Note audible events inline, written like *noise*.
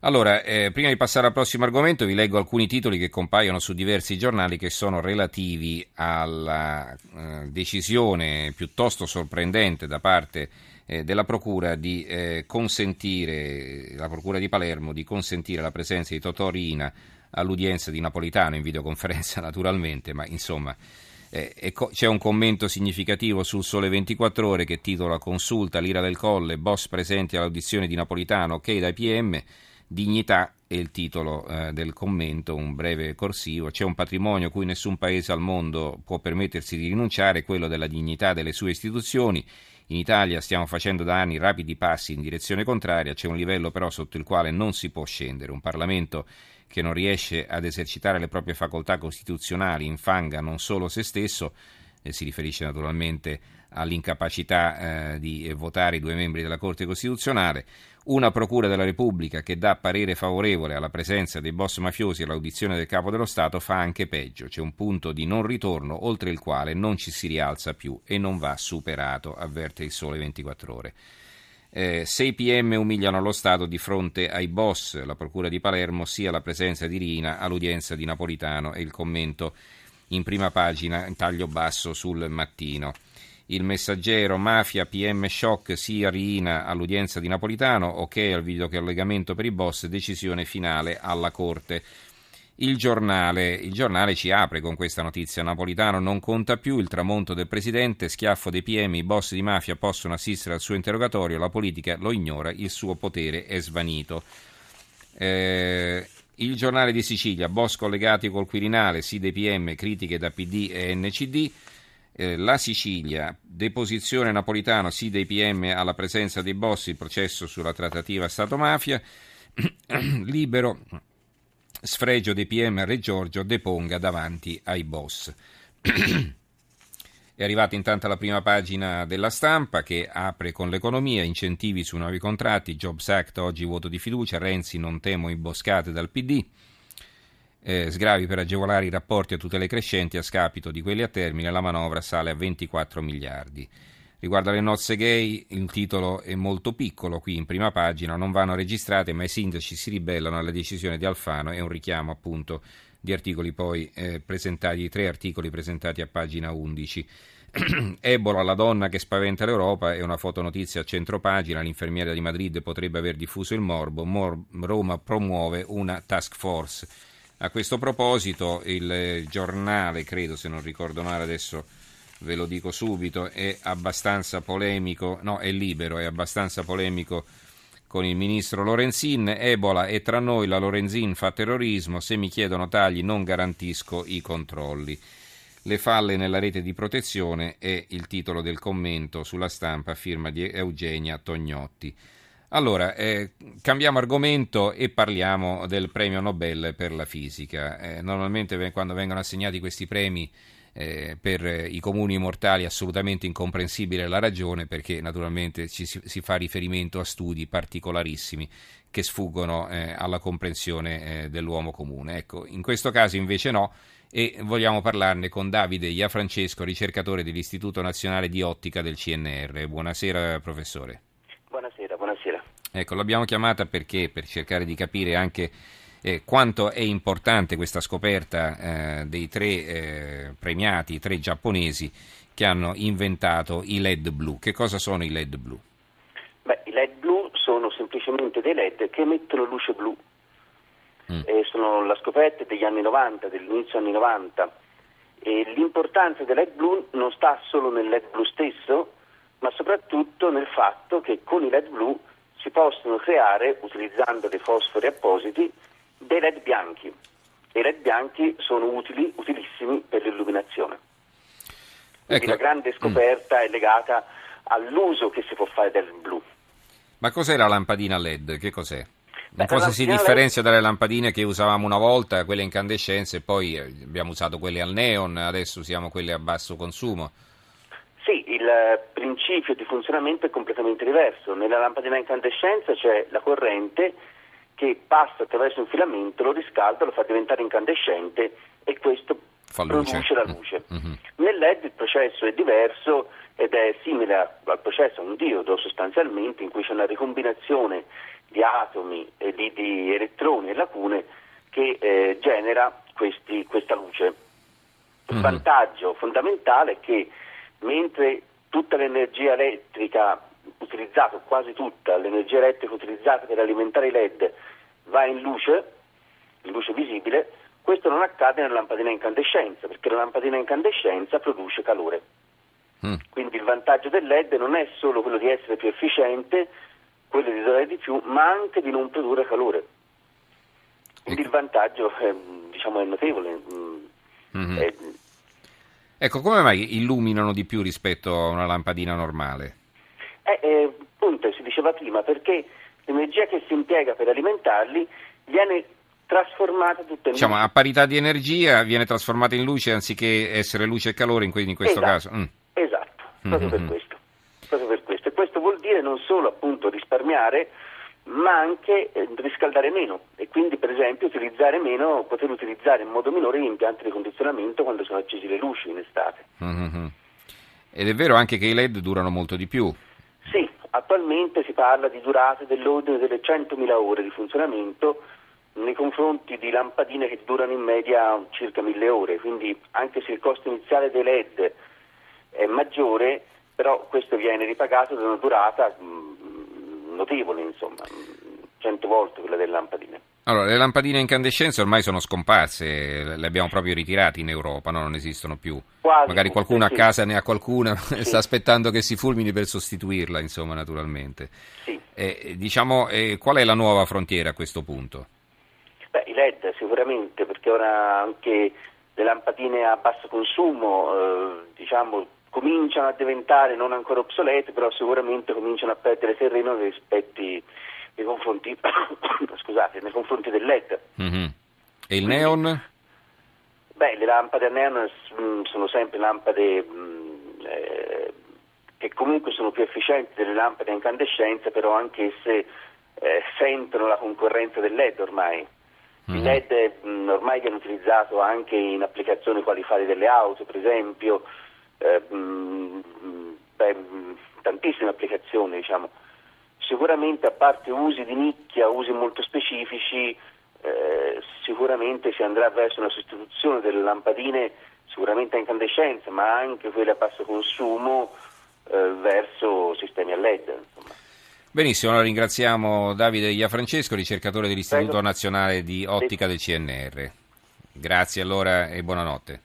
Allora, eh, prima di passare al prossimo argomento, vi leggo alcuni titoli che compaiono su diversi giornali che sono relativi alla eh, decisione piuttosto sorprendente da parte eh, della Procura di eh, consentire, la Procura di Palermo, di consentire la presenza di Totò Rina all'udienza di Napolitano in videoconferenza *laughs* naturalmente, ma insomma eh, co- c'è un commento significativo sul Sole 24 Ore che titola Consulta l'ira del Colle, boss presenti all'audizione di Napolitano, ok dai PM. Dignità è il titolo eh, del commento, un breve corsivo. C'è un patrimonio cui nessun paese al mondo può permettersi di rinunciare, quello della dignità delle sue istituzioni. In Italia stiamo facendo da anni rapidi passi in direzione contraria, c'è un livello però sotto il quale non si può scendere. Un Parlamento che non riesce ad esercitare le proprie facoltà costituzionali infanga non solo se stesso, eh, si riferisce naturalmente all'incapacità eh, di votare i due membri della Corte Costituzionale, una Procura della Repubblica che dà parere favorevole alla presenza dei boss mafiosi all'audizione del Capo dello Stato fa anche peggio, c'è un punto di non ritorno oltre il quale non ci si rialza più e non va superato, avverte il Sole 24 ore. Eh, 6 PM umiliano lo Stato di fronte ai boss, la Procura di Palermo, sia la presenza di Rina all'udienza di Napolitano e il commento in prima pagina in taglio basso sul mattino. Il messaggero, mafia, PM shock, sia Rina all'udienza di Napolitano, ok al videocollegamento per i boss, decisione finale alla Corte. Il giornale, il giornale, ci apre con questa notizia. Napolitano non conta più il tramonto del presidente, schiaffo dei PM, i boss di mafia possono assistere al suo interrogatorio, la politica lo ignora, il suo potere è svanito. Eh, il giornale di Sicilia, boss collegati col Quirinale, sì dei PM, critiche da PD e NCD. Eh, la Sicilia, deposizione napolitano, sì dei PM alla presenza dei boss, il processo sulla trattativa Stato-mafia. *clears throat* Libero, sfregio dei PM Re Giorgio, deponga davanti ai boss. *clears throat* È arrivata intanto la prima pagina della stampa che apre con l'economia, incentivi su nuovi contratti, Jobs Act, oggi voto di fiducia, Renzi non temo imboscate dal PD eh, sgravi per agevolare i rapporti a tutele crescenti a scapito di quelli a termine, la manovra sale a 24 miliardi. Riguardo alle nozze gay, il titolo è molto piccolo, qui in prima pagina, non vanno registrate, ma i sindaci si ribellano alla decisione di Alfano, è un richiamo appunto di articoli poi eh, presentati, tre articoli presentati a pagina 11. *clears throat* Ebola, la donna che spaventa l'Europa, è una fotonotizia a centropagina, l'infermiera di Madrid potrebbe aver diffuso il morbo, Mor- Roma promuove una task force. A questo proposito il giornale, credo se non ricordo male adesso ve lo dico subito, è abbastanza polemico, no è libero, è abbastanza polemico con il ministro Lorenzin, Ebola è tra noi, la Lorenzin fa terrorismo, se mi chiedono tagli non garantisco i controlli. Le falle nella rete di protezione è il titolo del commento sulla stampa firma di Eugenia Tognotti. Allora, eh, cambiamo argomento e parliamo del premio Nobel per la fisica. Eh, normalmente quando vengono assegnati questi premi eh, per i comuni mortali è assolutamente incomprensibile la ragione perché naturalmente ci si, si fa riferimento a studi particolarissimi che sfuggono eh, alla comprensione eh, dell'uomo comune. Ecco, in questo caso invece no e vogliamo parlarne con Davide Iafrancesco, ricercatore dell'Istituto Nazionale di Ottica del CNR. Buonasera professore. Ecco, l'abbiamo chiamata perché per cercare di capire anche eh, quanto è importante questa scoperta eh, dei tre eh, premiati, i tre giapponesi che hanno inventato i LED blu. Che cosa sono i LED blu? Beh, i LED blu sono semplicemente dei LED che emettono luce blu. Mm. sono la scoperta degli anni 90, dell'inizio anni 90. E l'importanza del LED blu non sta solo nel LED blu stesso, ma soprattutto nel fatto che con i LED blu si possono creare, utilizzando dei fosfori appositi, dei LED bianchi. I LED bianchi sono utili, utilissimi per l'illuminazione. Quindi ecco. la grande scoperta mm. è legata all'uso che si può fare del blu. Ma cos'è la lampadina LED? Che cos'è? In cosa si differenzia dalle lampadine che usavamo una volta, quelle incandescenze, poi eh, abbiamo usato quelle al neon, adesso usiamo quelle a basso consumo? Sì, il principio di funzionamento è completamente diverso. Nella lampadina incandescenza c'è la corrente che passa attraverso un filamento, lo riscalda, lo fa diventare incandescente e questo fa produce la luce. Mm-hmm. Nel LED il processo è diverso ed è simile al processo a un diodo sostanzialmente in cui c'è una ricombinazione di atomi e di, di elettroni e lacune che eh, genera questi, questa luce. Il mm. vantaggio fondamentale è che mentre tutta l'energia elettrica utilizzata, quasi tutta l'energia elettrica utilizzata per alimentare i LED va in luce, in luce visibile, questo non accade nella lampadina a incandescenza, perché la lampadina a incandescenza produce calore. Mm. Quindi il vantaggio del LED non è solo quello di essere più efficiente, quello di durare di più, ma anche di non produrre calore. Quindi il vantaggio è, diciamo, è notevole. Mm-hmm. È... Ecco, come mai illuminano di più rispetto a una lampadina normale? Eh, eh, appunto, si diceva prima, perché l'energia che si impiega per alimentarli viene trasformata tutta in diciamo, luce. a parità di energia viene trasformata in luce anziché essere luce e calore in, in questo esatto, caso. Mm. Esatto, proprio, mm-hmm. per questo, proprio per questo. E questo vuol dire non solo appunto risparmiare, ma anche eh, riscaldare meno e quindi per esempio utilizzare meno, poter utilizzare in modo minore gli impianti di condizionamento quando sono accesi le luci in estate. Mm-hmm. Ed è vero anche che i LED durano molto di più. Attualmente si parla di durate dell'ordine delle 100.000 ore di funzionamento nei confronti di lampadine che durano in media circa 1000 ore, quindi anche se il costo iniziale dei LED è maggiore, però questo viene ripagato da una durata mh, notevole, insomma, 100 volte quella delle lampadine. Allora, le lampadine a incandescenza ormai sono scomparse, le abbiamo proprio ritirate in Europa, no? non esistono più. Quasi, Magari qualcuno sì, a casa ne ha qualcuna e *laughs* sta aspettando che si fulmini per sostituirla, insomma, naturalmente. Sì. Eh, diciamo, eh, qual è la nuova frontiera a questo punto? Beh, i LED sicuramente, perché ora anche le lampadine a basso consumo, eh, diciamo, cominciano a diventare non ancora obsolete, però sicuramente cominciano a perdere terreno rispetto nei confronti, *coughs* scusate, nei confronti del LED. Mm-hmm. E il neon? Beh, le lampade a neon mm, sono sempre lampade mh, mm, eh, che comunque sono più efficienti delle lampade a incandescenza, però anche se eh, sentono la concorrenza del LED ormai. Il mm-hmm. LED mh, mm, ormai viene utilizzato anche in applicazioni quali fare delle auto, per esempio, eh, mh, beh, tantissime applicazioni, diciamo. Sicuramente a parte usi di nicchia, usi molto specifici, eh, sicuramente si andrà verso una sostituzione delle lampadine sicuramente a incandescenza, ma anche quelle a basso consumo eh, verso sistemi a LED. Insomma. Benissimo, allora ringraziamo Davide Iafrancesco, ricercatore dell'Istituto Prego. Nazionale di Ottica del CNR. Grazie allora e buonanotte.